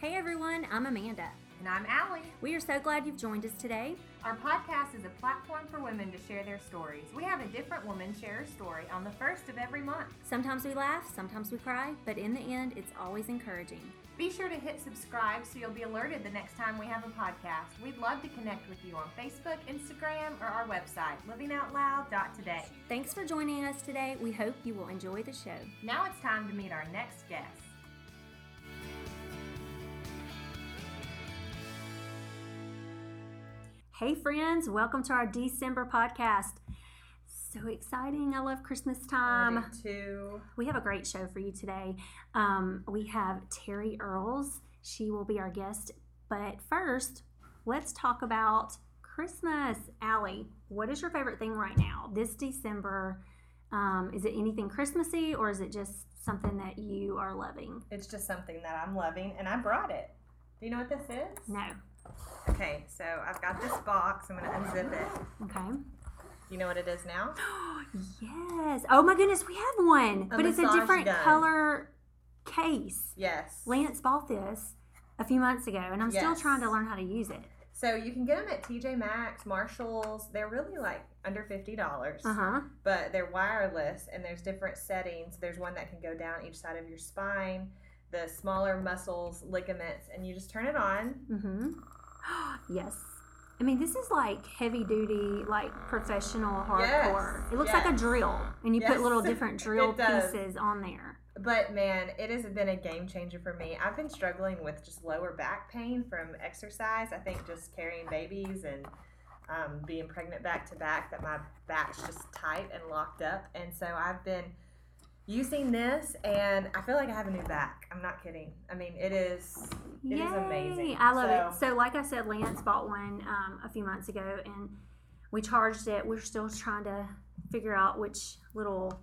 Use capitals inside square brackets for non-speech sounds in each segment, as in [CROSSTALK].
Hey everyone, I'm Amanda. And I'm Allie. We are so glad you've joined us today. Our podcast is a platform for women to share their stories. We have a different woman share her story on the first of every month. Sometimes we laugh, sometimes we cry, but in the end, it's always encouraging. Be sure to hit subscribe so you'll be alerted the next time we have a podcast. We'd love to connect with you on Facebook, Instagram, or our website, livingoutloud.today. Thanks for joining us today. We hope you will enjoy the show. Now it's time to meet our next guest. Hey, friends, welcome to our December podcast. So exciting. I love Christmas time. I too. We have a great show for you today. Um, we have Terry Earls. She will be our guest. But first, let's talk about Christmas. Allie, what is your favorite thing right now this December? Um, is it anything Christmassy or is it just something that you are loving? It's just something that I'm loving, and I brought it. Do you know what this is? No. Okay, so I've got this box. I'm going to unzip it. Okay. You know what it is now? [GASPS] yes. Oh my goodness, we have one, A but it's a massage different gun. color case. Yes. Lance bought this a few months ago, and I'm still Yes. trying to learn how to use it. So you can get them at TJ Maxx, Marshalls. They're really like under fifty dollars, Uh huh. but they're wireless and there's different settings. There's one that can go down each side of your spine, the smaller muscles, ligaments, and you just turn it on. Mm-hmm. [GASPS] yes. I mean, this is like heavy duty, like professional hardcore. Yes, It looks like a drill, and you put little [LAUGHS] different drill pieces on there. But man, it has been a game changer for me. I've been struggling with just lower back pain from exercise. I think just carrying babies and um, being pregnant back to back, that my back's just tight and locked up. And so I've been using this, and I feel like I have a new back. I'm not kidding. I mean, it is. It is amazing. I love it. So- So, like I said, Lance bought one um, a few months ago, and we charged it. We're still trying to figure out which little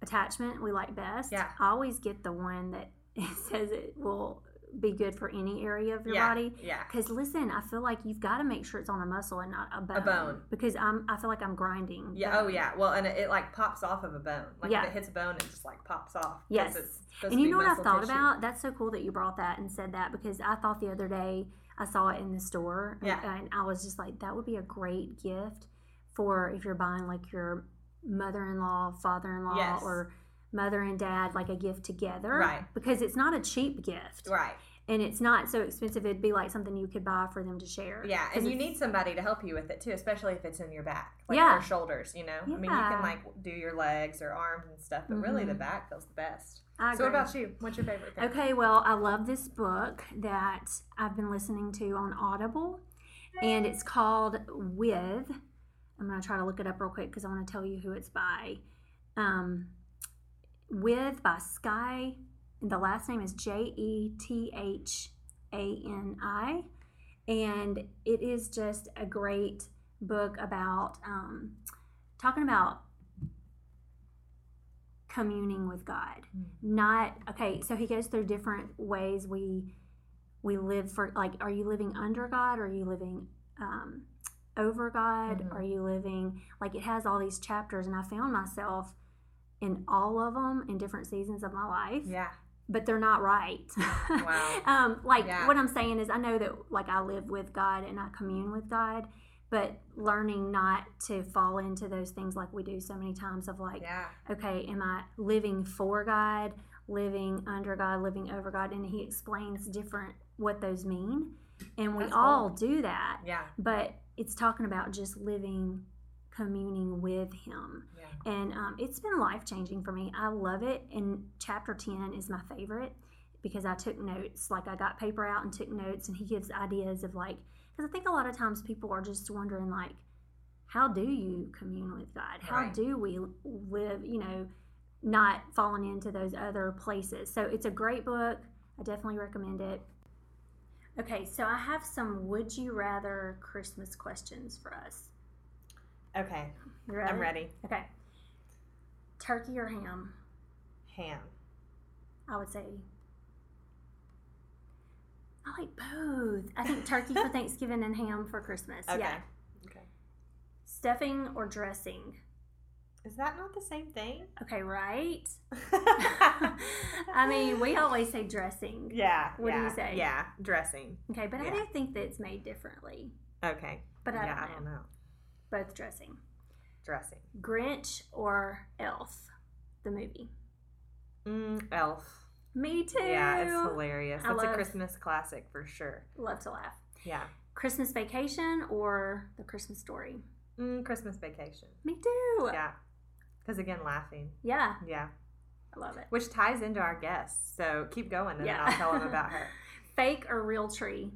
attachment we like best. Yeah. I always get the one that [LAUGHS] says it will be good for any area of your yeah, body. Yeah. Because listen, I feel like you've got to make sure it's on a muscle and not a bone. A bone. Because I'm, I feel like I'm grinding. Yeah. Oh, yeah. Well, and it, it, like pops off of a bone. Like Yeah. if it hits a bone, it just like pops off. Yes. And you know what I thought tissue. about? That's so cool that you brought that and said that because I thought the other day I saw it in the store. and- Yeah. And I was just like, that would be a great gift for if you're buying like your mother in law, father in law, Yes. or mother and dad, like a gift together. Right. Because it's not a cheap gift. Right. And it's not so expensive. It'd be like something you could buy for them to share. Yeah, and you need somebody to help you with it too, especially if it's in your back, like Yeah. or shoulders. You know, I mean, you can like do your legs or arms and stuff, but really the Mhm. back feels the best. I So, what about you? What's your favorite thing? Okay, well, I love this book that I've been listening to on Audible, and it's called With. I'm going to try to look it up real quick because I want to tell you who it's by. Um, With by Skye. And the last name is J E T H A N I. And it is just a great book about um, talking about communing with God Mm. not okay so he goes through different ways we we live for like are you living under god or are you living um, over god Mhm. are you living like it has all these chapters and i found myself in all of them in different seasons of my life Yeah, but they're not right [LAUGHS] Wow. [LAUGHS] um like Yeah. what i'm saying is i know that like i live with god and i commune with god but learning not to fall into those things like we do so many times of like yeah, okay, am I living for God, living under God, living over God? And he explains different what those mean. And we That's all cool. do that, yeah, but it's talking about just living, communing with Him. yeah. And um, it's been life changing for me. I love it. And chapter 10 is my favorite because I took notes. Like I got paper out and took notes, and he gives ideas of like, because I think a lot of times people are just wondering, like, how do you commune with God? How Right. do we live, you know, not falling into those other places? So it's a great book. I definitely recommend it. Okay, so I have some would you rather Christmas questions for us. Okay, You I'm ready. Okay. Turkey or ham? Ham. I would say. I like both. I think turkey for [LAUGHS] Thanksgiving and ham for Christmas. Okay. Yeah. Okay. Stuffing or dressing? Is that not the same thing? Okay, right? [LAUGHS] I mean, we always say dressing. yeah. What do you say? Yeah, dressing. Okay, but I Yeah. do think that it's made differently. Okay. But I, yeah, don't, I don't know. Both dressing. Dressing. Grinch or Elf, the movie. Mm, Elf. Me too. Yeah, it's hilarious. That's a Christmas classic for sure. Love to laugh. Yeah. Christmas Vacation or The Christmas Story. Mm, Christmas vacation. Me too. Yeah. Because again, laughing. Yeah, Yeah. I love it. Which ties into our guests. So keep going and Yeah. I'll tell them about her. [LAUGHS] Fake or real tree?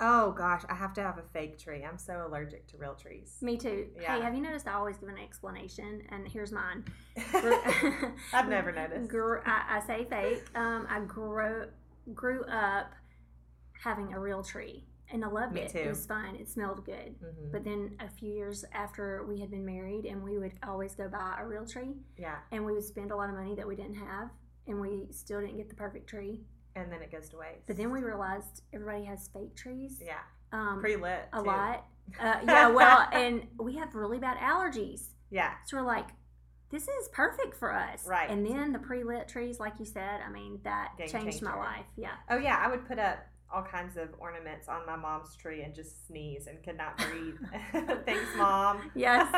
Oh gosh, I have to have a fake tree. I'm so allergic to real trees. Me too. Yeah. Hey, have you noticed I always give an explanation? And here's mine. [LAUGHS] [LAUGHS] I've never noticed. I, I say fake. Um, I grew grew up having a real tree, and I loved Me it. too. It was fun. It smelled good. Mhm. But then a few years after we had been married, and we would always go buy a real tree, Yeah. and we would spend a lot of money that we didn't have, and we still didn't get the perfect tree. And then it goes to waste. But then we realized everybody has fake trees. Yeah. Um, Pre lit. a lot. [LAUGHS] Uh, yeah, well, and we have really bad allergies. Yeah. So we're like, this is perfect for us. Right. And then the pre lit trees, like you said, I mean, that Game changed my life. Yeah. Oh yeah, I would put up all kinds of ornaments on my mom's tree and just sneeze and could not breathe. [LAUGHS] [LAUGHS] Thanks, mom. Yes.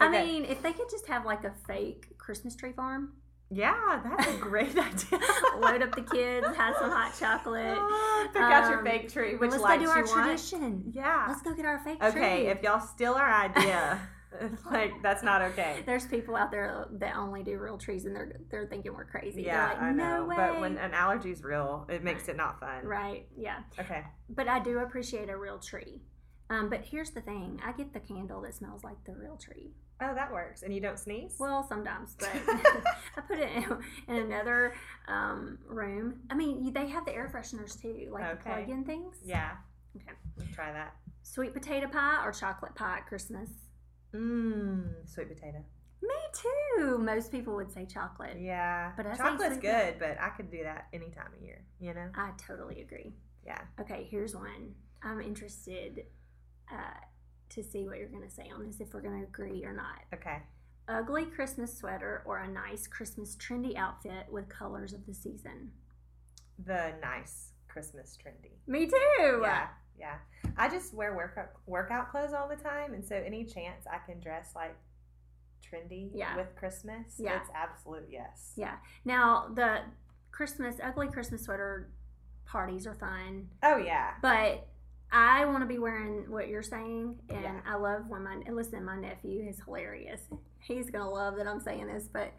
I mean, if they could just have like a fake Christmas tree farm, Yeah, that's a great [LAUGHS] idea. load up the kids, have some hot chocolate. Ah, Pick out your Um, fake tree. Which Let's go do our you want. tradition. Yeah. Let's go get our fake Okay, tree. Okay, if y'all steal our idea, [LAUGHS] [LAUGHS] like that's not okay. There's people out there that only do real trees and they're they're thinking we're crazy. Yeah, like, I know. no. But when an allergy's real, it makes it not fun. right, yeah. Okay. But I do appreciate a real tree. Um, but here's the thing: I get the candle that smells like the real tree. Oh, that works. And you don't sneeze? Well, sometimes, but [LAUGHS] [LAUGHS] I put it in, in another um, room. I mean, they have the air fresheners too, like the Okay. plug-in things. yeah. Okay. Try that. Sweet potato pie or chocolate pie at Christmas? Mmm, sweet potato. Me too. Most people would say chocolate. Yeah. But I Chocolate's good, but I could do that any time of year, you know? I totally agree. Yeah. Okay, here's one. I'm interested uh, to see what you're going to say on this, if we're going to agree or not. Okay. Ugly Christmas sweater or a nice Christmas trendy outfit with colors of the season? The nice Christmas trendy. Me too. Yeah. Yeah. I just wear workout workout clothes all the time, and so any chance I can dress like trendy Yeah. with Christmas, Yeah. it's absolute yes. Yeah. Now, the Christmas, ugly Christmas sweater parties are fun, Oh yeah. but I want to be wearing what you're saying. And Yeah. I love when my, listen, my nephew is hilarious. He's going to love that I'm saying this, but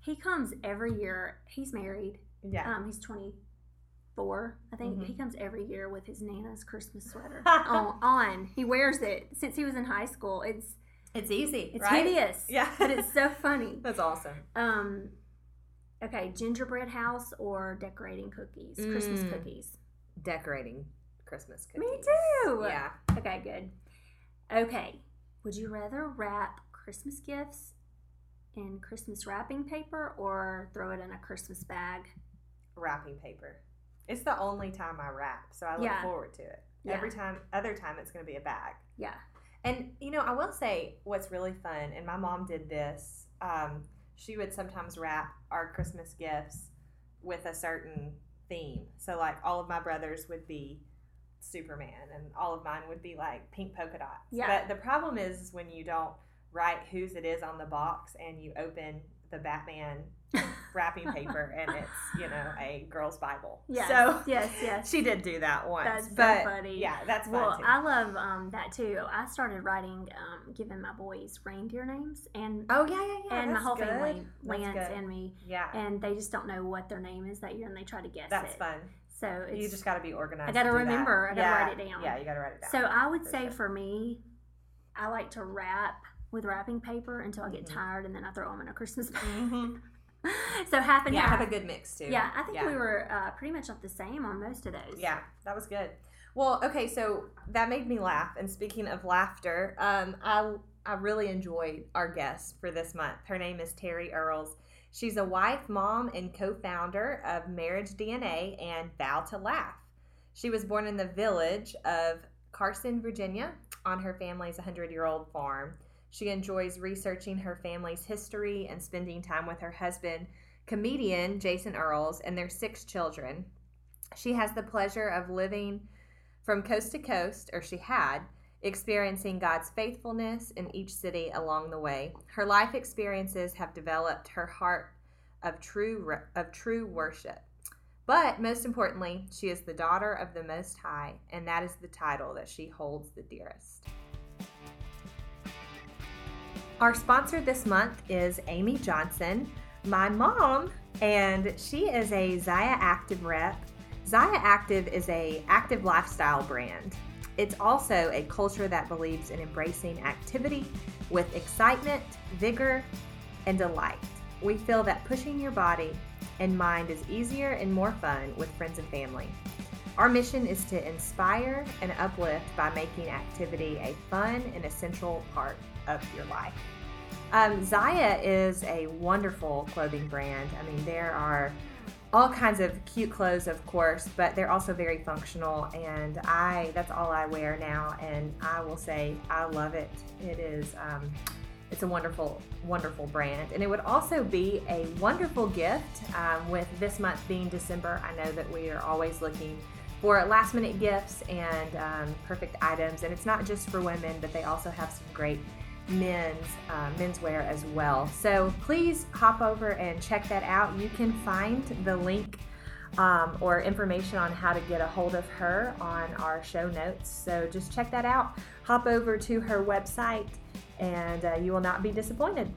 he comes every year. He's married. Yeah. Um, he's 24, I think. Mhm. He comes every year with his Nana's Christmas sweater [LAUGHS] on, on. He wears it since he was in high school. It's it's easy, it's right? hideous, Yeah. but it's so [LAUGHS] funny. That's awesome. Um, okay, gingerbread house or decorating cookies, Christmas Mm. cookies. Decorating Christmas cookies. Me too. Yeah. Okay, good. Okay, would you rather wrap Christmas gifts in Christmas wrapping paper or throw it in a Christmas bag? Wrapping paper. It's the only time I wrap, so I look Yeah. forward to it. Yeah. Every time, other time, it's going to be a bag. Yeah. And you know, I will say what's really fun, and my mom did this. Um, she would sometimes wrap our Christmas gifts with a certain theme. So, like, all of my brothers would be Superman, and all of mine would be like pink polka dots. Yeah. But the problem is, when you don't write whose it is on the box, and you open the Batman [LAUGHS] wrapping paper, and it's you know a girl's Bible. Yes. So yes, yes. [LAUGHS] she did do that once. That's so funny. Yeah, that's Well, too. I love um, that too. I started writing, um, giving my boys reindeer names, and oh yeah, yeah, yeah. and my whole good. family, That's Lance and me, Yeah, and they just don't know what their name is that year, and they try to guess that's it. fun. So it's, You just got to be organized. I gotta to do that. remember. I gotta Yeah, write it down. Yeah, you got to write it down. So I would For say sure. for me, I like to wrap with wrapping paper until I get Mhm. tired, and then I throw them in a Christmas bag. Mhm. [LAUGHS] so half and yeah, half. have a good mix too. yeah, I think yeah. we were uh, pretty much off the same on most of those. Yeah, that was good. Well, okay, so that made me laugh. And speaking of laughter, um, I I really enjoyed our guest for this month. Her name is Terry Earls. She's a wife, mom, and co-founder of Marriage DNA and Vow to Laugh. She was born in the village of Carson, Virginia, on her family's 100-year-old farm. She enjoys researching her family's history and spending time with her husband, comedian Jason Earls, and their six children. She has the pleasure of living from coast to coast, or she had, experiencing God's faithfulness in each city along the way. Her life experiences have developed her heart of true of true worship. But most importantly, she is the daughter of the Most High, and that is the title that she holds the dearest. Our sponsor this month is Amy Johnson, my mom, and she is a Zyia Active rep. Zyia Active is a active lifestyle brand. It's also a culture that believes in embracing activity with excitement, vigor, and delight. We feel that pushing your body and mind is easier and more fun with friends and family. Our mission is to inspire and uplift by making activity a fun and essential part of your life. Um, Zyia is a wonderful clothing brand. I mean, there are all kinds of cute clothes, of course, but they're also very functional. And I, that's all I wear now. And I will say, I love it. It is, um, it's a wonderful, wonderful brand. And it would also be a wonderful gift um, with this month being December. I know that we are always looking for last minute gifts and um, perfect items. And it's not just for women, but they also have some great men's uh, menswear as well. So please hop over and check that out. You can find the link um, or information on how to get a hold of her on our show notes. So just check that out. Hop over to her website, and uh, you will not be disappointed.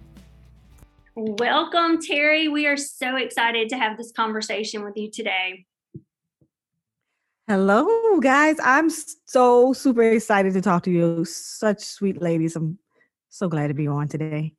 Welcome, Terry. We are so excited to have this conversation with you today. Hello, guys. I'm so super excited to talk to you. Such sweet ladies. I'm so glad to be on today.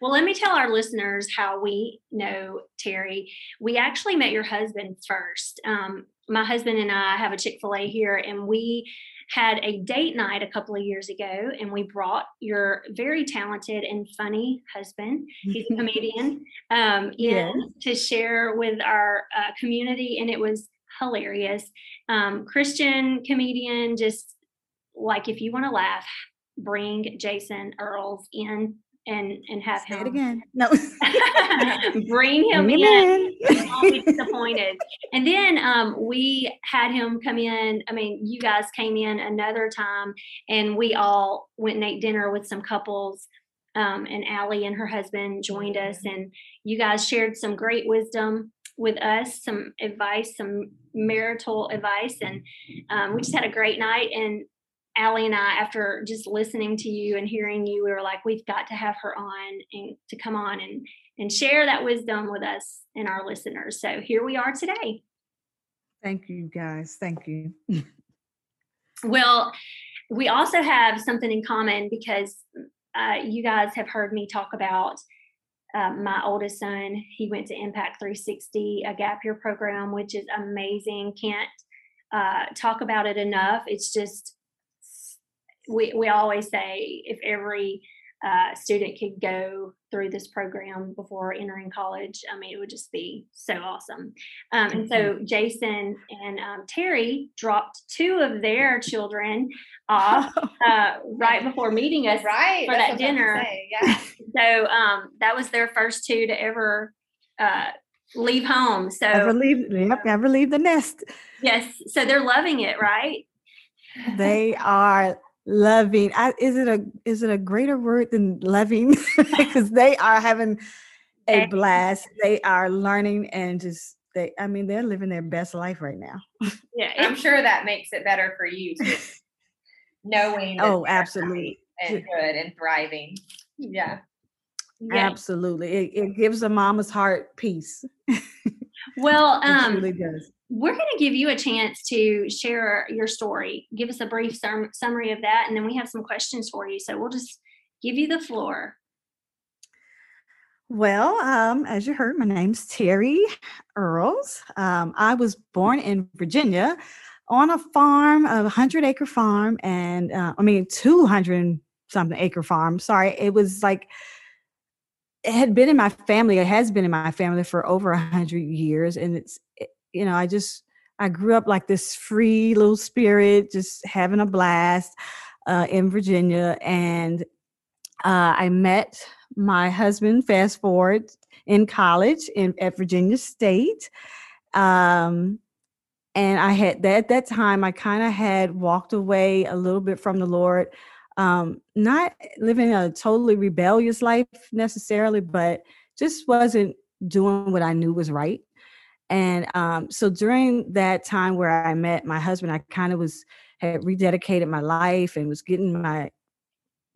Well, let me tell our listeners how we know Terry. We actually met your husband first. Um, my husband and I have a Chick fil A here, and we had a date night a couple of years ago, and we brought your very talented and funny husband, he's a comedian, [LAUGHS] um, in yes. to share with our uh, community, and it was hilarious. Um, Christian comedian, just like if you want to laugh, bring Jason Earls in and and have Say him it again. No, [LAUGHS] bring him bring in. I'll be disappointed. And then um, we had him come in. I mean, you guys came in another time, and we all went and ate dinner with some couples. Um, and Allie and her husband joined us, and you guys shared some great wisdom with us, some advice, some marital advice, and um, we just had a great night. And Allie and I, after just listening to you and hearing you, we were like, we've got to have her on and to come on and and share that wisdom with us and our listeners. So here we are today. Thank you, guys. Thank you. well, we also have something in common because uh, you guys have heard me talk about uh, my oldest son. He went to Impact 360, a gap year program, which is amazing. Can't uh, talk about it enough. It's just we, we always say if every uh, student could go through this program before entering college, I mean, it would just be so awesome. Um, and so mm-hmm. Jason and um, Terry dropped two of their children [LAUGHS] off uh, right before meeting us right, for that dinner. Yeah. [LAUGHS] so um, that was their first two to ever uh, leave home. So ever leave, yep, never leave the nest. Yes. So they're loving it, right? They are loving. I, is it a is it a greater word than loving? [LAUGHS] Because they are having a blast. They are learning and just they i mean they're living their best life right now. Yeah [LAUGHS] i'm sure that makes it better for you too. Knowing oh absolutely. and good and thriving. Yeah. Absolutely. It, it gives a mama's heart peace. [LAUGHS] Well um it really does we're going to give you a chance to share your story. Give us a brief sum- summary of that, and then we have some questions for you. So we'll just give you the floor. Well, um, as you heard, my name's Terry Earls. Um, I was born in Virginia on a farm, a hundred acre farm, and uh, I mean, 200 something acre farm. Sorry, it was like it had been in my family. It has been in my family for over a hundred years, and it's you know, I just I grew up like this free little spirit, just having a blast uh, in Virginia, and uh, I met my husband, fast forward, in college in, at Virginia State. Um, and I had that at that time, I kind of had walked away a little bit from the Lord. Um, not living a totally rebellious life necessarily, but just wasn't doing what I knew was right. And um, so during that time where I met my husband, I kind of was had rededicated my life and was getting my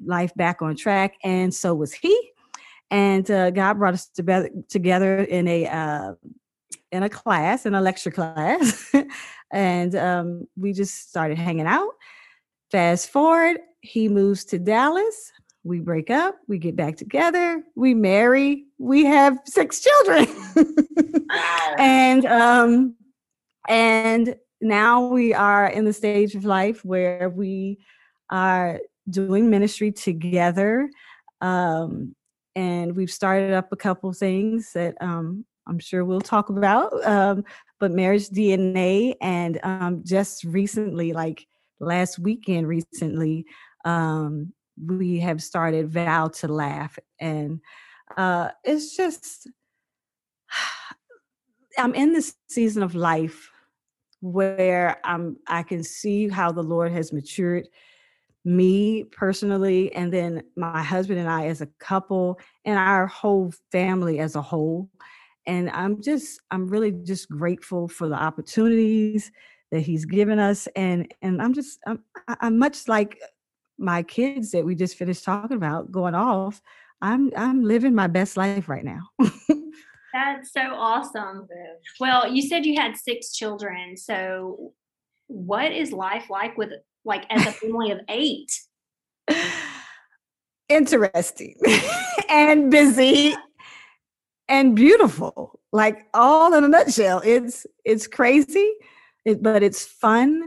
life back on track, and so was he. And uh, God brought us together together in a uh, in a class, in a lecture class, [LAUGHS] and um, we just started hanging out. Fast forward, he moves to Dallas. We break up. We get back together. We marry. We have six children, [LAUGHS] and um, and now we are in the stage of life where we are doing ministry together. Um, and we've started up a couple things that um, I'm sure we'll talk about. Um, but marriage DNA, and um, just recently, like last weekend, recently, um, we have started Vow to Laugh, and uh, it's just [SIGHS] I'm in this season of life where I'm I can see how the Lord has matured me personally and then my husband and I as a couple and our whole family as a whole and I'm just I'm really just grateful for the opportunities that he's given us and and I'm just I'm, I'm much like my kids that we just finished talking about going off I'm I'm living my best life right now [LAUGHS] That's so awesome. Well, you said you had six children. So, what is life like with like as a family of eight? [SIGHS] interesting [LAUGHS] and busy and beautiful like all in a nutshell it's it's crazy it, but it's fun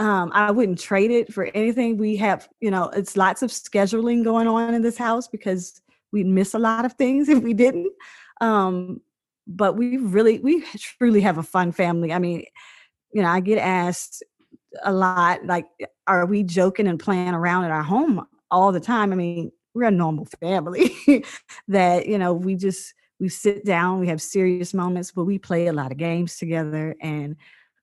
um i wouldn't trade it for anything. We have you know it's lots of scheduling going on in this house because we'd miss a lot of things [LAUGHS] if we didn't. Um but we really we truly have a fun family. I mean you know i get asked a lot like are we joking and playing around at our home all the time? I mean we're a normal family [LAUGHS] that you know we just we sit down we have serious moments but we play a lot of games together and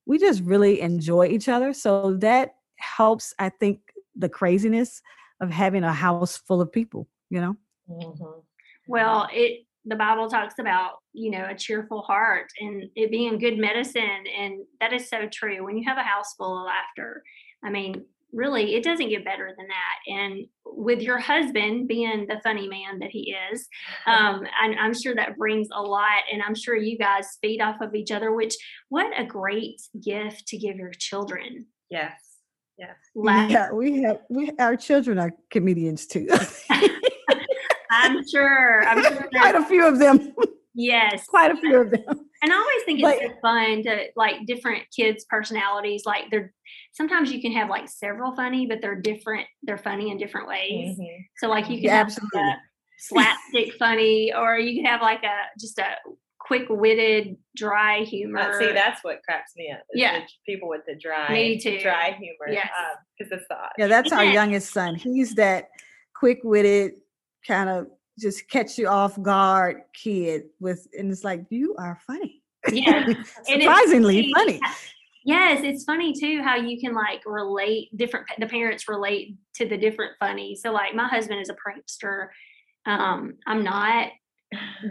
we just really enjoy each other so that helps i think the craziness of having a house full of people you know Mhm. Well, it the Bible talks about, you know, a cheerful heart and it being good medicine and that is so true. When you have a house full of laughter, I mean, really it doesn't get better than that. And with your husband being the funny man that he is, um, [LAUGHS] I'm, I'm sure that brings a lot and I'm sure you guys feed off of each other, which what a great gift to give your children. yes. Yes. Laugh. yeah we have we our children are comedians too [LAUGHS] I'm sure. I'm sure. [LAUGHS] quite a few of them Yes. quite a few of them And I always think it's so fun to like different kids' personalities. Like they're sometimes you can have like several funny, but they're different. They're funny in different ways. Mhm. So like you can Yeah, have absolutely. like a slapstick funny, or you can have like a just a quick-witted, dry humor. Uh, see, that's what cracks me up. Yeah. the people with the dry, Me too. dry humor. Yes. because it's the Yeah, that's our Yeah. youngest son. He's that quick-witted kind of just catch you off guard kid with and it's like you are funny. Yeah. [LAUGHS] Surprisingly funny. Yes, it's funny too how you can like relate different. The parents relate to the different funny. So like my husband is a prankster. Um, I'm not,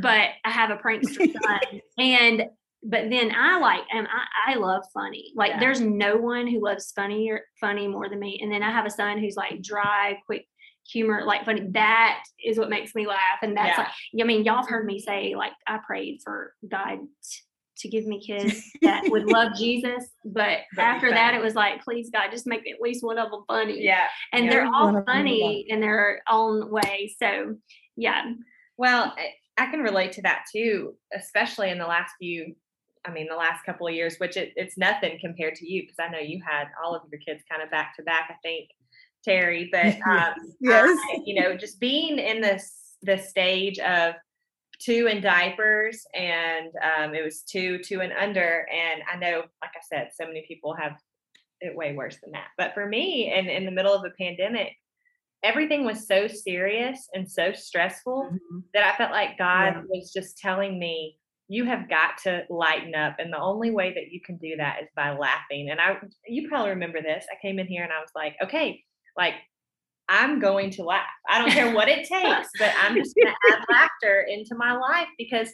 but I have a prankster [LAUGHS] son, and but then I like and I, I love funny. Like Yeah. there's no one who loves funny or funny more than me. And then I have a son who's like dry, quick humor, like funny. That is what makes me laugh, and that's Yeah. like I mean, y'all have heard me say like I prayed for God t- to give me kids that would [LAUGHS] love Jesus, but But be after that, it was like, please God, just make at least one of them funny. yeah. and yeah. they're all of them will funny in their own way. So yeah, Well, I, I can relate to that too, especially in the last few, I mean, the last couple of years, which it, it's nothing compared to you because I know you had all of your kids kind of back to back, I think, Terry. But, [LAUGHS] um, Yes. I- you know, just being in this, the stage of two in diapers and um, it was two, two and under. And I know, like I said, so many people have it way worse than that. But for me, and in the middle of a pandemic, everything was so serious and so stressful Mhm. that I felt like God Yeah. was just telling me, you have got to lighten up. And the only way that you can do that is by laughing. And I, you probably remember this. I came in here and I was like, okay, like I'm going to laugh. I don't care what it [LAUGHS] takes, but I'm just going to add laughter into my life because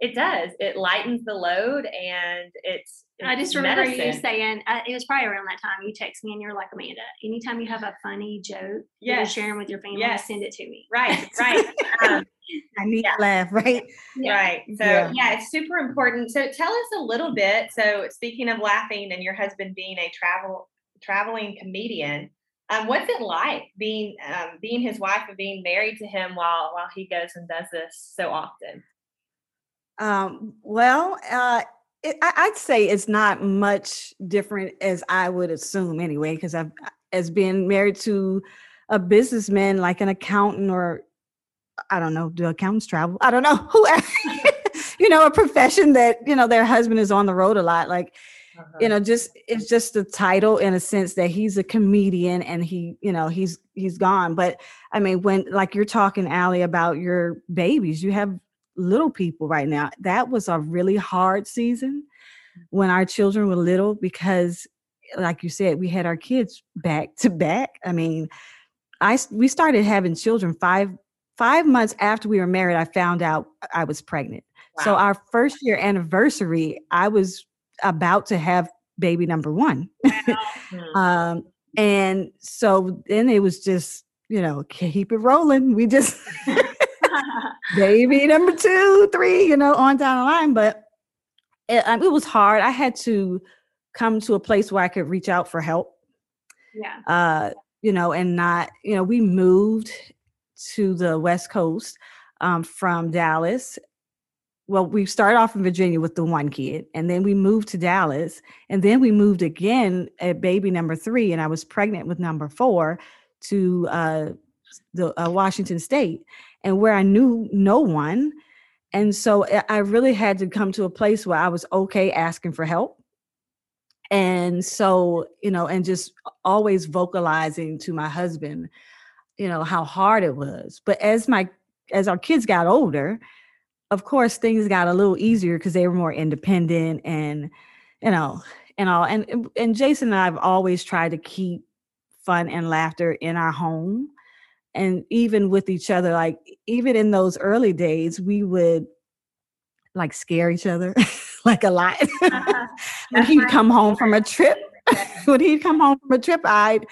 it does. It lightens the load and it's. I just remember you saying uh, it was probably around that time you text me and you're like Amanda. Anytime you have a funny joke that you're sharing with your family, Yes. send it to me. Right, [LAUGHS] right. Um, [LAUGHS] I need Yeah. to laugh, right? Yeah. Right. So Yeah. yeah. it's super important. So tell us a little bit. So speaking of laughing and your husband being a travel traveling comedian, um, what's it like being um, being his wife and being married to him while while he goes and does this so often? Um, well, uh, it, I, I'd say it's not much different as I would assume anyway, because I've as being married to a businessman like an accountant or I don't know, do accountants travel? I don't know [LAUGHS] who, [LAUGHS] you know, a profession that you know their husband is on the road a lot. Like Uh-huh. you know, just it's just the title in a sense that he's a comedian and he, you know, he's he's gone. But I mean, when like you're talking, Allie, about your babies, you have little people right now. That was a really hard season when our children were little because, like you said, we had our kids back to back. I mean, i we started having children five five months after we were married. I found out I was pregnant. So our first year anniversary, I was about to have baby number one. [LAUGHS] Um, and so then it was just, you know, keep it rolling. We just [LAUGHS] baby number two, three, you know, on down the line. But it, um, it was hard. I had to come to a place where I could reach out for help. yeah. Uh, you know, and not, you know, we moved to the West Coast um, from Dallas. Well, we started off in Virginia with the one kid, and then we moved to Dallas, and then we moved again at baby number three, and I was pregnant with number four to uh, the uh, Washington State, and where I knew no one, and so I- I really had to come to a place where I was okay asking for help, and so you know, and just always vocalizing to my husband, you know, how hard it was. But as my as our kids got older, of course things got a little easier because they were more independent and you know and all and and- Jason and I've always tried to keep fun and laughter in our home and even with each other like even in those early days we would like scare each other [LAUGHS] like a lot. Uh-huh. [LAUGHS] When he'd uh-huh. come home from a trip [LAUGHS] when he'd come home from a trip, I'd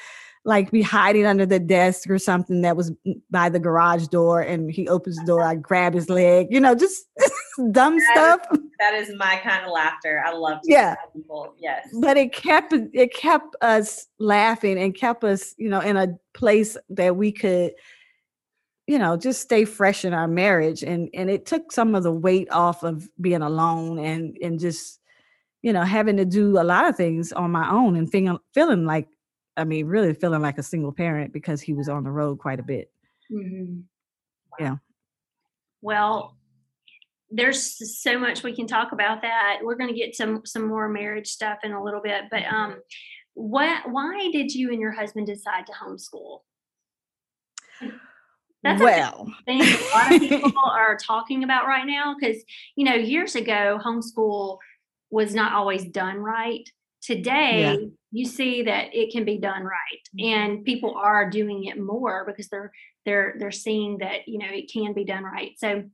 like be hiding under the desk or something that was by the garage door, and he opens the door. I'd grab his leg, you know, just [LAUGHS] dumb That stuff. That is my kind of laughter. I love to Yeah. people. Yes. But it kept it kept us laughing and kept us, you know, in a place that we could, you know, just stay fresh in our marriage. And and it took some of the weight off of being alone and and just, you know, having to do a lot of things on my own and feeling feeling like, I mean, really feeling like a single parent because he was on the road quite a bit. Mhm. Yeah. Well, there's so much we can talk about that. We're going to get some some more marriage stuff in a little bit, but um, what? Why did you and your husband decide to homeschool? That's a well, [LAUGHS] thing a lot of people [LAUGHS] are talking about right now because you know years ago homeschool was not always done right. Today you see that it can be done right, and people are doing it more because they're they're they're seeing that you know it can be done right. So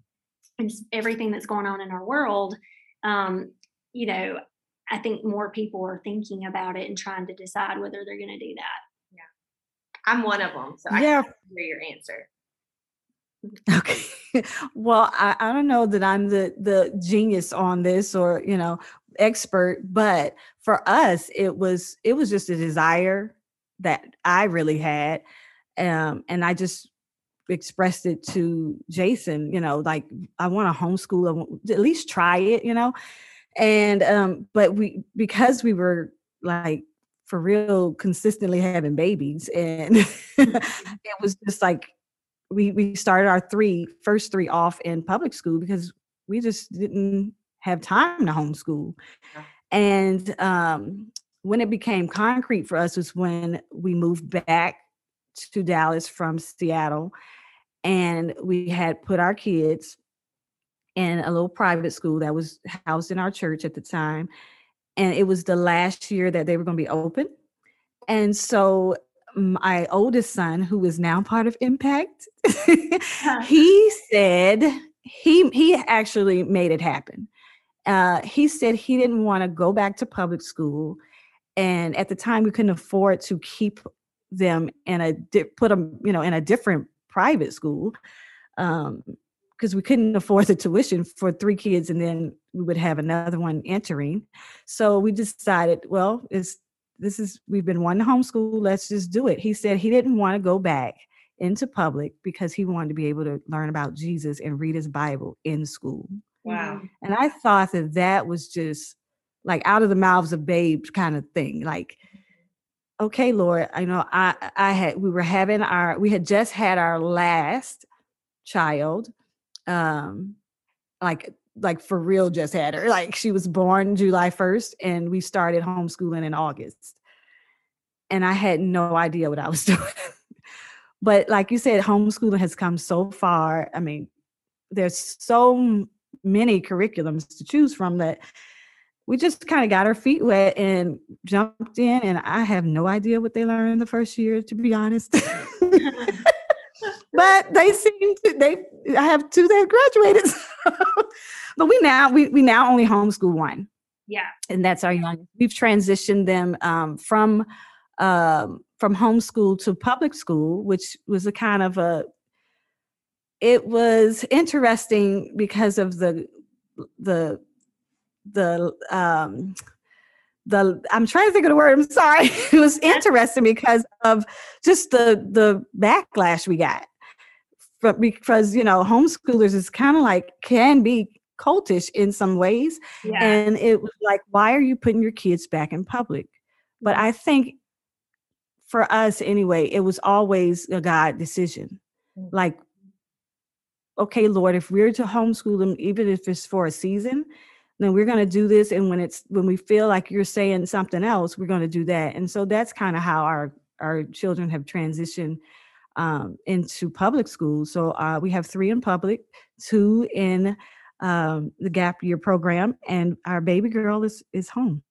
it's everything that's going on in our world. Um, you know, I think more people are thinking about it and trying to decide whether they're going to do that. Yeah, I'm one of them. So I yeah, can hear your answer. Okay. [LAUGHS] well, I, I don't know that I'm the the genius on this or you know expert, but for us, it was it was just a desire that I really had, um, and I just expressed it to Jason. You know, like I want to homeschool, at least try it. You know, and um, but we because we were like for real consistently having babies, and [LAUGHS] it was just like we we started our three first three off in public school because we just didn't have time to homeschool and um when it became concrete for us was when we moved back to Dallas from Seattle, and we had put our kids in a little private school that was housed in our church at the time. And it was the last year that they were going to be open. And so my oldest son, who is now part of Impact, [LAUGHS] he said he he actually made it happen. Uh, he said he didn't want to go back to public school, and at the time we couldn't afford to keep them in a put them you know in a different private school um, because we couldn't afford the tuition for three kids and then we would have another one entering. So we decided, well, it's this is we've been wanting to homeschool, let's just do it. He said he didn't want to go back into public because he wanted to be able to learn about Jesus and read his Bible in school. Wow. And I thought that that was just like out of the mouths of babes kind of thing. Like, okay, Lord, I know I I had we were having our we had just had our last child um like like for real just had her like she was born july 1st and we started homeschooling in august. And i had no idea what i was [LAUGHS] doing. But like you said homeschooling has come so far i mean there's so many curriculums to choose from that we just kind of got our feet wet and jumped in and i have no idea what they learned the first year to be honest [LAUGHS] but they seem to they I have two that graduated. [LAUGHS] but we now we we now only homeschool one. Yeah. And that's our young. We've transitioned them um, from um, from homeschool to public school, which was a kind of a it was interesting because of the the the um the I'm trying to think of the word. I'm sorry. [LAUGHS] it was interesting because of just the the backlash we got but because you know homeschoolers is kind of like can be cultish in some ways Yeah. and it was like why are you putting your kids back in public but i think for us anyway it was always a god decision Mm. like okay lord if we're to homeschool them even if it's for a season then we're going to do this and when it's when we feel like you're saying something else we're going to do that and so that's kind of how our our children have transitioned um, into public schools. So uh, we have three in public, two in um, the gap year program, and our baby girl is is home,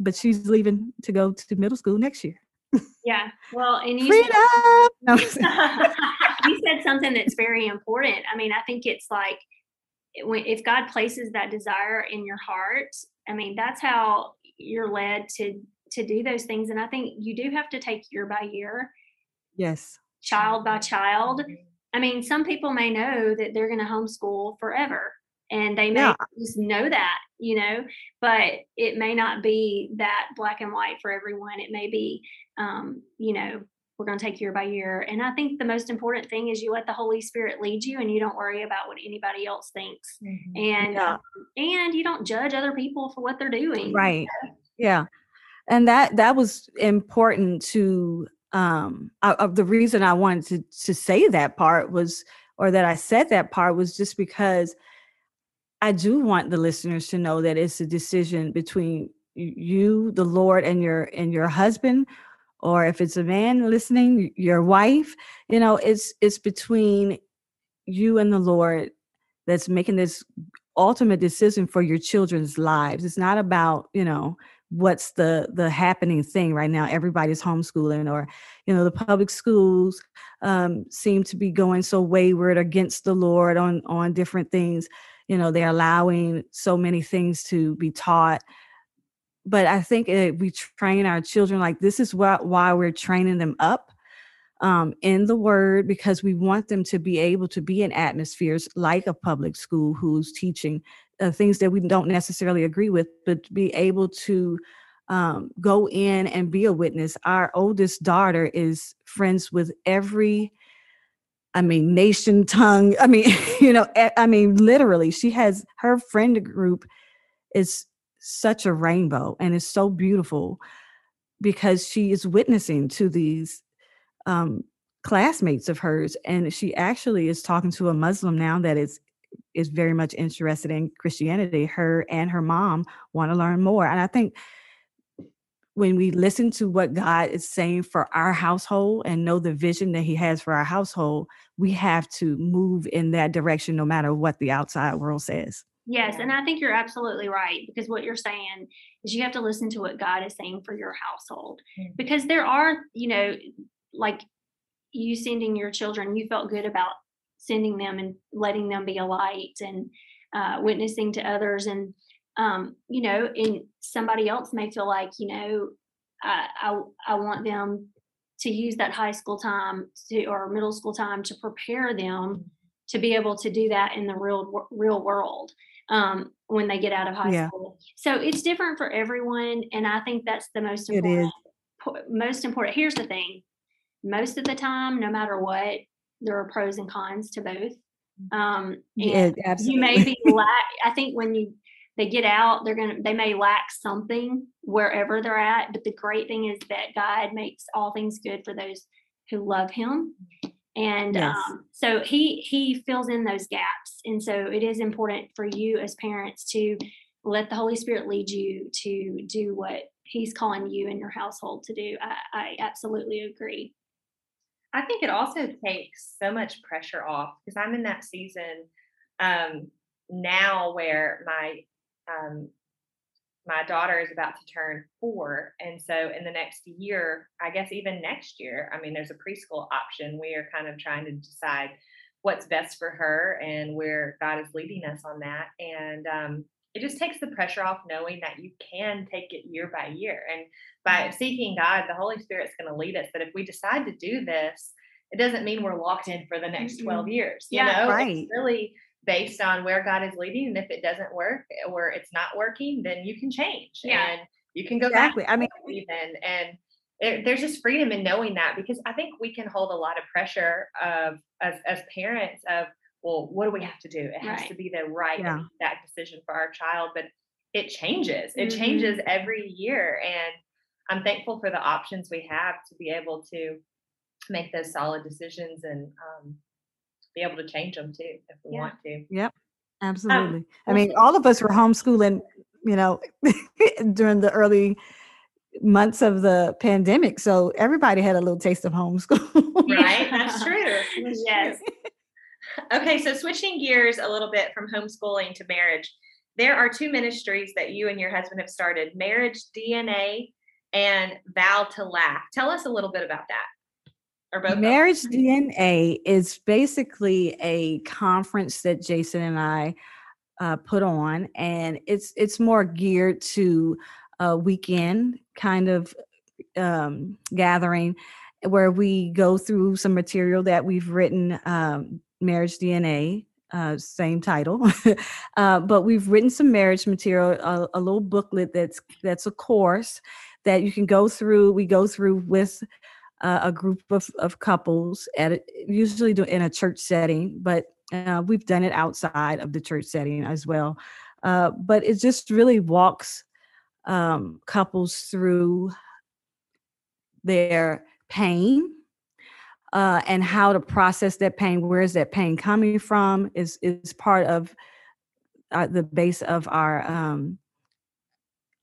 but she's leaving to go to middle school next year. Yeah. Well, and you Freedom! No. [LAUGHS] you said something that's very important. I mean, I think it's like if God places that desire in your heart, I mean, that's how you're led to to do those things. And I think you do have to take year by year, yes. child by child. I mean, some people may know that they're going to homeschool forever and they may Yeah. just know that, you know, but it may not be that black and white for everyone. It may be, um, you know, we're going to take year by year. And I think the most important thing is you let the Holy Spirit lead you and you don't worry about what anybody else thinks. Mhm. And, Yeah. um, and you don't judge other people for what they're doing. Right. Yeah. And that that was important to um uh, uh, the reason I wanted to to say that part was or that I said that part was just because I do want the listeners to know that it's a decision between you, the Lord, and your and your husband, or if it's a man listening, your wife. You know, it's it's between you and the Lord that's making this ultimate decision for your children's lives. It's not about you know what's the the happening thing right now. Everybody's homeschooling, or you know the public schools um, seem to be going so wayward against the Lord on on different things you know they're allowing so many things to be taught but i think uh, we train our children like this is why, why we're training them up um, in the word because we want them to be able to be in atmospheres like a public school who's teaching uh, things that we don't necessarily agree with but be able to um, go in and be a witness our oldest daughter is friends with every I mean, nation tongue. I mean, [LAUGHS] you know, I mean, literally, she has her friend group is such a rainbow and it's so beautiful because she is witnessing to these um, classmates of hers, and she actually is talking to a Muslim now that is is very much interested in Christianity. Her and her mom want to learn more, and I think when we listen to what God is saying for our household and know the vision that He has for our household, we have to move in that direction no matter what the outside world says. Yes, and I think you're absolutely right because what you're saying is you have to listen to what God is saying for your household. Mhm. Because there are, you know, like you sending your children, you felt good about sending them and letting them be a light and uh, witnessing to others. And, um, you know, and somebody else may feel like, you know, I, I, I want them to use that high school time to, or middle school time to prepare them to be able to do that in the real real world um, when they get out of high Yeah. school. So it's different for everyone, and I think that's the most important. Most important. Here's the thing: most of the time, no matter what, there are pros and cons to both. Um, Yeah, absolutely. you may be [LAUGHS] lack. I think when you they get out, they're gonna they may lack something wherever they're at. But the great thing is that God makes all things good for those who love Him, and Yes. um, so He He fills in those gaps. And so it is important for you as parents to let the Holy Spirit lead you to do what He's calling you and your household to do. I, I absolutely agree. I think it also takes so much pressure off because I'm in that season um, now where my um, my daughter is about to turn four, and so in the next year, I guess even next year, I mean, there's a preschool option. We are kind of trying to decide what's best for her and where God is leading us on that, and um, it just takes the pressure off knowing that you can take it year by year, and by seeking God, the Holy Spirit's going to lead us. That if we decide to do this, it doesn't mean we're locked in for the next 12 years. You Yeah. know, Right. it's really based on where God is leading. And if it doesn't work or it's not working, then you can change Yeah. and you can go Exactly. back I mean, even. And it, there's just freedom in knowing that because I think we can hold a lot of pressure of as, as parents of, well, what do we have to do? It has Right. to be the right Yeah. and exact decision for our child, but it changes. It Mhm. changes every year. And I'm thankful for the options we have to be able to make those solid decisions and um, be able to change them too if we Yeah. want to. Yep, um, absolutely. I mean, all of us were homeschooling, you know, [LAUGHS] during the early months of the pandemic. So everybody had a little taste of homeschool. Right? That's true. [LAUGHS] Yes. Okay, so switching gears a little bit from homeschooling to marriage, there are two ministries that you and your husband have started Marriage DNA and Vow to Laugh. Tell us a little bit about that. Or both. Marriage DNA is basically a conference that Jason and I uh, put on, and it's it's more geared to a weekend kind of um, gathering where we go through some material that we've written. Um, marriage DNA, uh, same title, [LAUGHS] uh, but we've written some marriage material, a, a little booklet that's that's a course that you can go through. We go through with uh, a group of, of couples at a, usually do in a church setting, but uh, we've done it outside of the church setting as well. Uh, but it just really walks um, couples through their pain uh, and how to process that pain. Where is that pain coming from? Is is part of uh, the base of our um,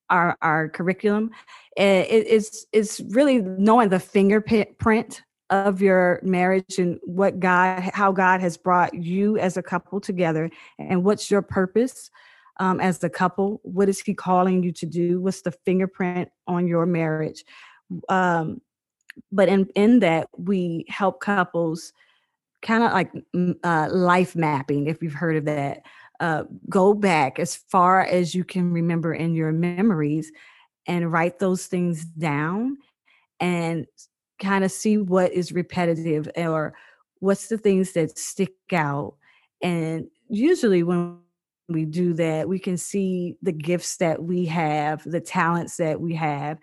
our our curriculum. Eh, It, it's it's really knowing the fingerprint of your marriage and what God, how God has brought you as a couple together, and what's your purpose um, as the couple. What is He calling you to do? What's the fingerprint on your marriage? Um, but in in that, we help couples kind of like mm, uh, life mapping, if you've heard of that. Uh, go back as far as you can remember in your memories and write those things down and kind of see what is repetitive or what's the things that stick out. And usually, when we do that, we can see the gifts that we have, the talents that we have,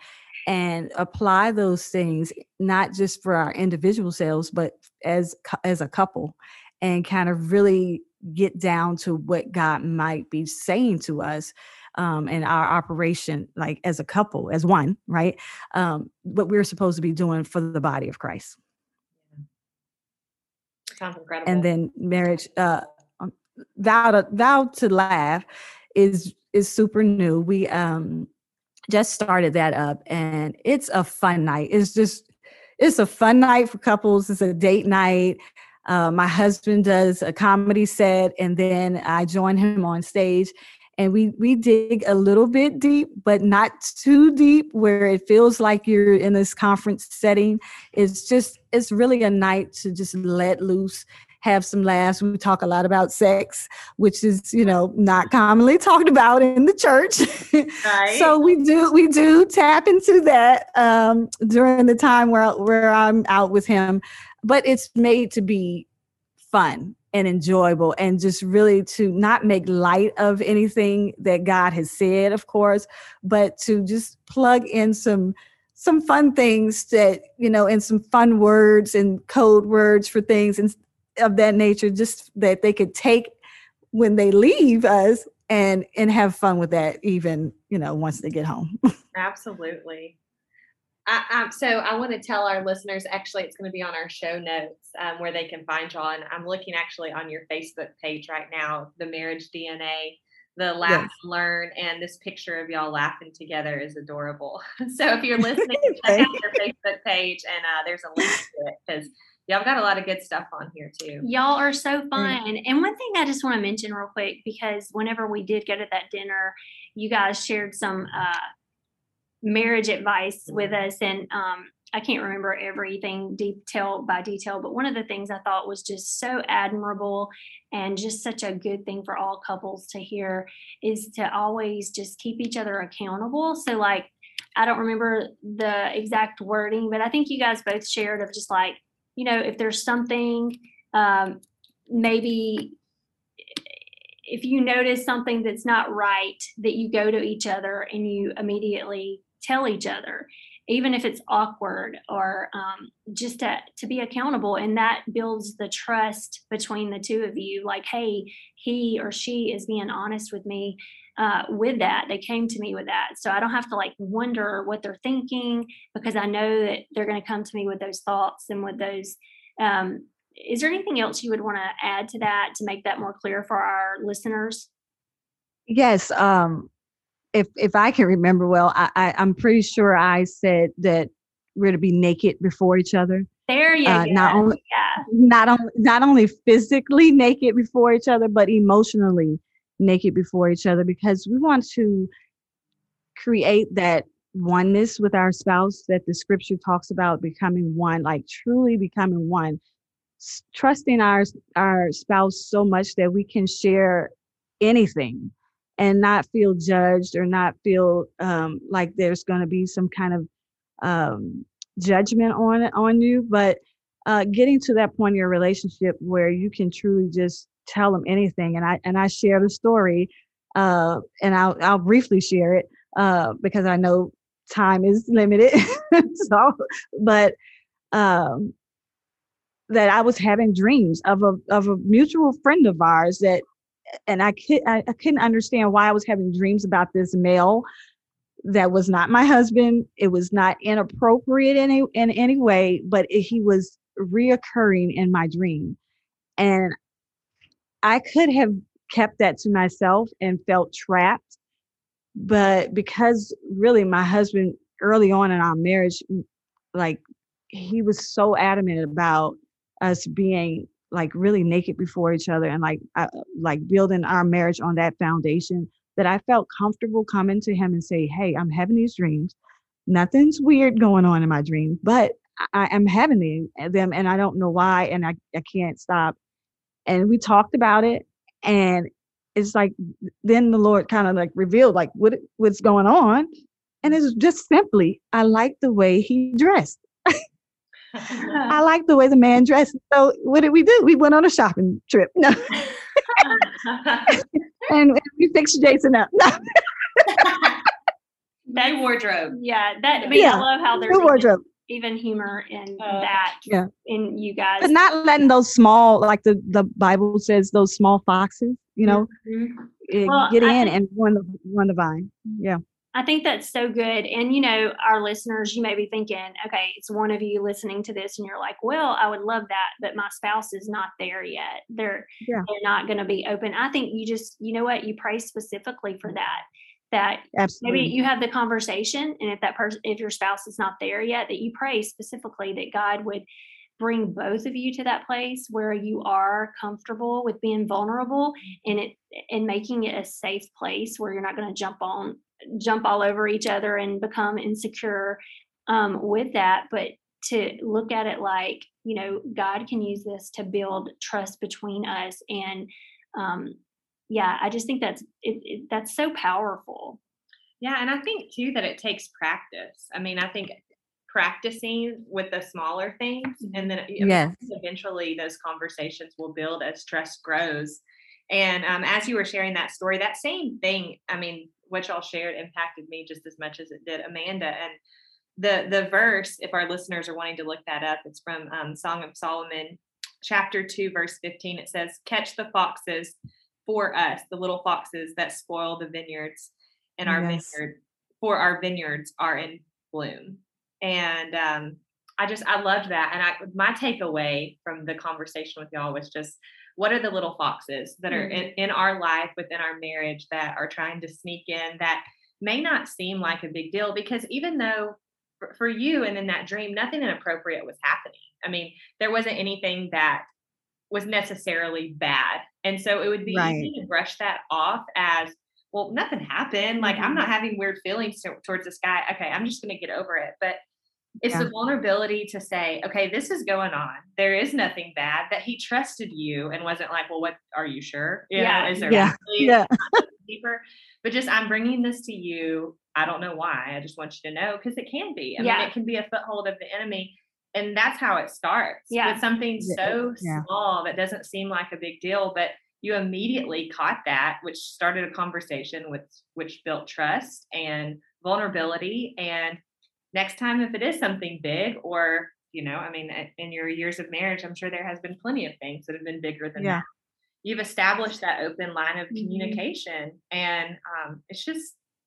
and apply those things not just for our individual selves, but as as a couple, and kind of really get down to what God might be saying to us um, in our operation, like as a couple, as one, right? Um, what we're supposed to be doing for the body of Christ. Sounds incredible. And then marriage, uh, um, vow to vow to laugh is is super new. We um just started that up and it's a fun night. It's just it's a fun night for couples. It's a date night. Uh, my husband does a comedy set and then I join him on stage and we we dig a little bit deep but not too deep where it feels like you're in this conference setting. It's just it's really a night to just let loose have some laughs. We talk a lot about sex which is you know not commonly [LAUGHS] talked about in the church. [LAUGHS] Right. so we do we do tap into that um, during the time where where i'm out with him but it's made to be fun and enjoyable and just really to not make light of anything that God has said, of course, but to just plug in some some fun things that you know and some fun words and code words for things and of that nature just that they could take when they leave us and and have fun with that even you know once they get home. [LAUGHS] Absolutely I, um, so I want to tell our listeners. Actually, it's going to be on our show notes um, where they can find y'all. And I'm looking actually on your Facebook page right now. The marriage DNA, the laugh yes. and learn, and this picture of y'all laughing together is adorable. [LAUGHS] so if you're [LAUGHS] listening, check out your Facebook page, and uh, there's a link to it because y'all got a lot of good stuff on here too. Y'all are so fun. And one thing I just want to mention real quick because whenever we did go to that dinner, you guys shared some. Uh, marriage advice with us and um, I can't remember everything detail by detail, but one of the things I thought was just so admirable and just such a good thing for all couples to hear is to always just keep each other accountable. So, like, I don't remember the exact wording, but I think you guys both shared of just like, you know, if there's something, um, maybe if you notice something that's not right, that you go to each other and you immediately tell each other even if it's awkward or um, just to, to be accountable. And that builds the trust between the two of you like hey he or she is being honest with me uh, with that. They came to me with that. So i don't have to like wonder what they're thinking because i know that they're going to come to me with those thoughts and with those um, is there anything else you would want to add to that to make that more clear for our listeners? Yes um, if if I can remember well, I, I am pretty sure I said that we're to be naked before each other. There you uh, go. Not only yeah. not only not only physically [LAUGHS] naked before each other, but emotionally naked before each other because we want to create that oneness with our spouse that the scripture talks about becoming one like truly becoming one trusting our our spouse so much that we can share anything and not feel judged or not feel um, like there's going to be some kind of um, judgment on on you but uh, getting to that point in your relationship where you can truly just tell them anything and i and i share the story uh, and i'll i'll briefly share it uh, because i know time is limited [LAUGHS] so but um, that I was having dreams of a of a mutual friend of ours that and I could I, I couldn't understand why I was having dreams about this male that was not my husband. It was not inappropriate in any, in any way, but it, he was reoccurring in my dream. And I could have kept that to myself and felt trapped. But because really my husband early on in our marriage, like he was so adamant about us being like really naked before each other and like uh, like building our marriage on that foundation that I felt comfortable coming to him and say, "Hey, I'm having these dreams. Nothing's weird going on in my dreams, but I am having them and I don't know why and I, I can't stop." And we talked about it and it's like then the Lord kind of like revealed like what what's going on and it's just simply I like the way he dressed. [LAUGHS] I like the way the man dressed. So what did we do? We went on a shopping trip. No. [LAUGHS] and we fixed Jason up. No. [LAUGHS] that wardrobe. Yeah, that I mean, yeah, I love how there's wardrobe. Even humor in uh, that. Yeah. In you guys. But not letting those small, like the, the Bible says, those small foxes, you know, mm-hmm. Eh, well, get in and run the run the vine. Yeah. I think that's so good. And, you know, our listeners, you may be thinking, okay, it's one of you listening to this and you're like, well, I would love that, but my spouse is not there yet. They're, yeah. they're not going to be open. I think you just, you know what, you pray specifically for that. that Absolutely. maybe you have the conversation and if that person if your spouse is not there yet that you pray specifically that god would bring both of you to that place where you are comfortable with being vulnerable mm. and it and making it a safe place where you're not going to jump on jump all over each other and become insecure um, with that but to look at it like you know god can use this to build trust between us and um, yeah i just think that's it, it, that's so powerful Yeah, and I think too that it takes practice. I mean, I think practicing with the smaller things, and then I Yes. eventually those conversations will build as trust grows. And um, as you were sharing that story, that same thing, I mean, what y'all shared impacted me just as much as it did Amanda. And the the verse, if our listeners are wanting to look that up, it's from um, Song of Solomon, chapter two, verse fifteen. It says, "Catch the foxes for us, the little foxes that spoil the vineyards, and our Yes. vineyard for our vineyards are in bloom." And um, I just I loved that. And I my takeaway from the conversation with y'all was just what are the little foxes that are in, in our life within our marriage that are trying to sneak in that may not seem like a big deal? Because even though for, for you and in that dream nothing inappropriate was happening. I mean there wasn't anything that was necessarily bad. And so it would be Right. easy to brush that off as well nothing happened. Like i'm Mhm. not having weird feelings to- towards this guy. Okay i'm just going to get over it. But it's Yeah. the vulnerability to say okay this is going on there is nothing bad that he trusted you and wasn't like well what are you sure You know, Yeah. is there Yeah. actually Yeah. deeper but just i'm bringing this to you i don't know why i just want you to know because it can be i Yeah. mean it can be a foothold of the enemy and that's how it starts Yeah. with something so yeah. small that doesn't seem like a big deal but you immediately caught that which started a conversation with which built trust and vulnerability and next time if it is something big or you know i mean in your years of marriage i'm sure there has been plenty of things that have been bigger than Yeah. that you've established that open line of Mhm. communication and um, it's just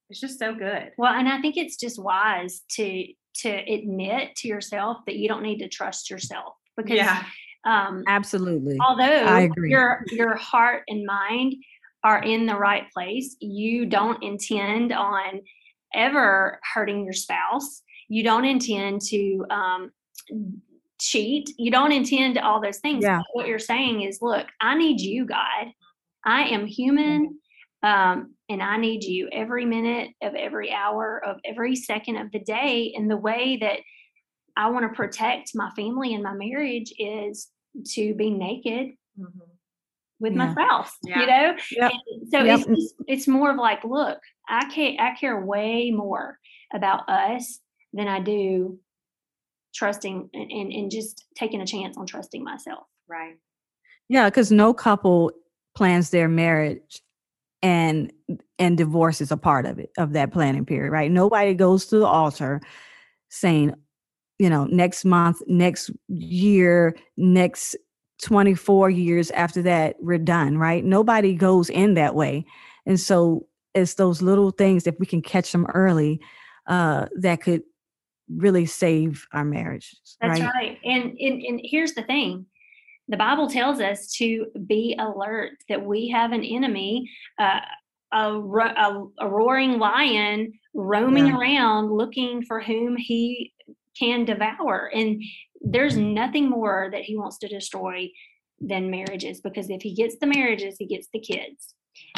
it's just so good Well, and I think it's just wise to to admit to yourself that you don't need to trust yourself because yeah um, Absolutely. although agree. your your heart and mind are in the right place, you don't intend on ever hurting your spouse. You don't intend to um, cheat. You don't intend to all those things. Yeah. What you're saying is, look, I need you, God. I am human. Um, and I need you every minute of every hour of every second of the day. And the way that I want to protect my family and my marriage is to be naked with my Yeah. spouse, Yeah. you know? Yep. So Yep. it's, it's more of like, look, I care, I care way more about us than I do trusting and, and, and just taking a chance on trusting myself. right Yeah, because no couple plans their marriage and and divorce is a part of it of that planning period, right? Nobody goes to the altar saying, you know, next month, next year, next 24 years after that, we're done, right? Nobody goes in that way. And so it's those little things, if we can catch them early, uh, that could really save our marriage. That's right? right. And, and and here's the thing. The Bible tells us to be alert that we have an enemy, uh, a, a, a roaring lion roaming Yeah. around looking for whom he can devour. And there's nothing more that he wants to destroy than marriages because if he gets the marriages, he gets the kids.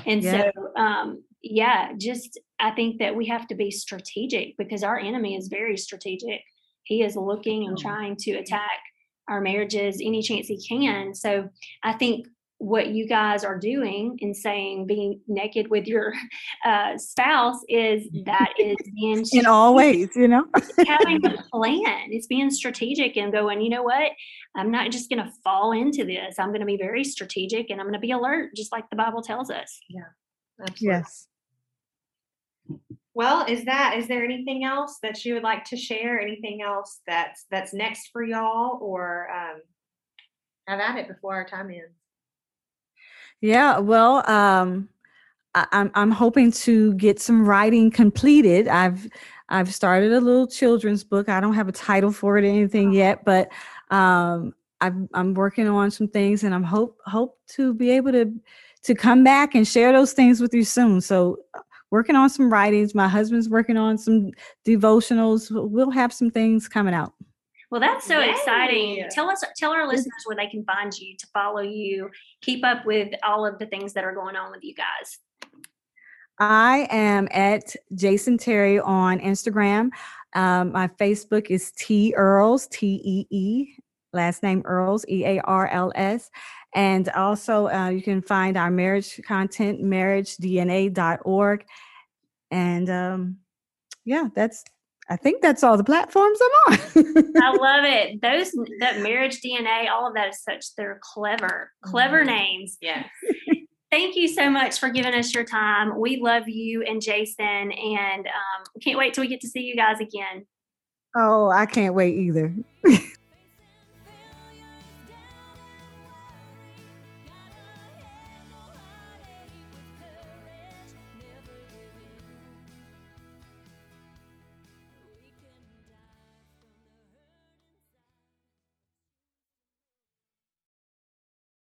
And Yeah. so, um, yeah, just I think that we have to be strategic because our enemy is very strategic. He is looking and trying to attack our marriages any chance he can. So I think what you guys are doing in saying being naked with your [LAUGHS] uh, spouse is that is being In all ways, you know? having a [LAUGHS] plan. It's being strategic and going, you know what? I'm not just going to fall into this. I'm going to be very strategic and I'm going to be alert, just like the Bible tells us. Absolutely. Yes. Well is that is there anything else that you would like to share anything else that's that's next for y'all or um have at it before our time ends Yeah, well, um, I, I'm I'm hoping to get some writing completed. I've I've started a little children's book. I don't have a title for it or anything yet, but um, I'm I'm working on some things, and I'm hope hope to be able to to come back and share those things with you soon. So working on some writings. My husband's working on some devotionals. We'll have some things coming out. Well, that's so Yay. exciting. Tell us, tell our listeners where they can find you to follow you, keep up with all of the things that are going on with you guys. I am at Jason Terry on Instagram. Um, my Facebook is T Earls, T E E, last name Earls, E A R L S. And also, uh, you can find our marriage content, marriagedna.org. And um, yeah, that's, I think that's all the platforms I'm on. I [LAUGHS] love it. Those that marriage DNA, all of that is such they're clever, clever Mhm. names. Yes. Thank you so much for giving us your time. We love you and Jason, and um, can't wait till we get to see you guys again. oh, I can't wait either. [LAUGHS]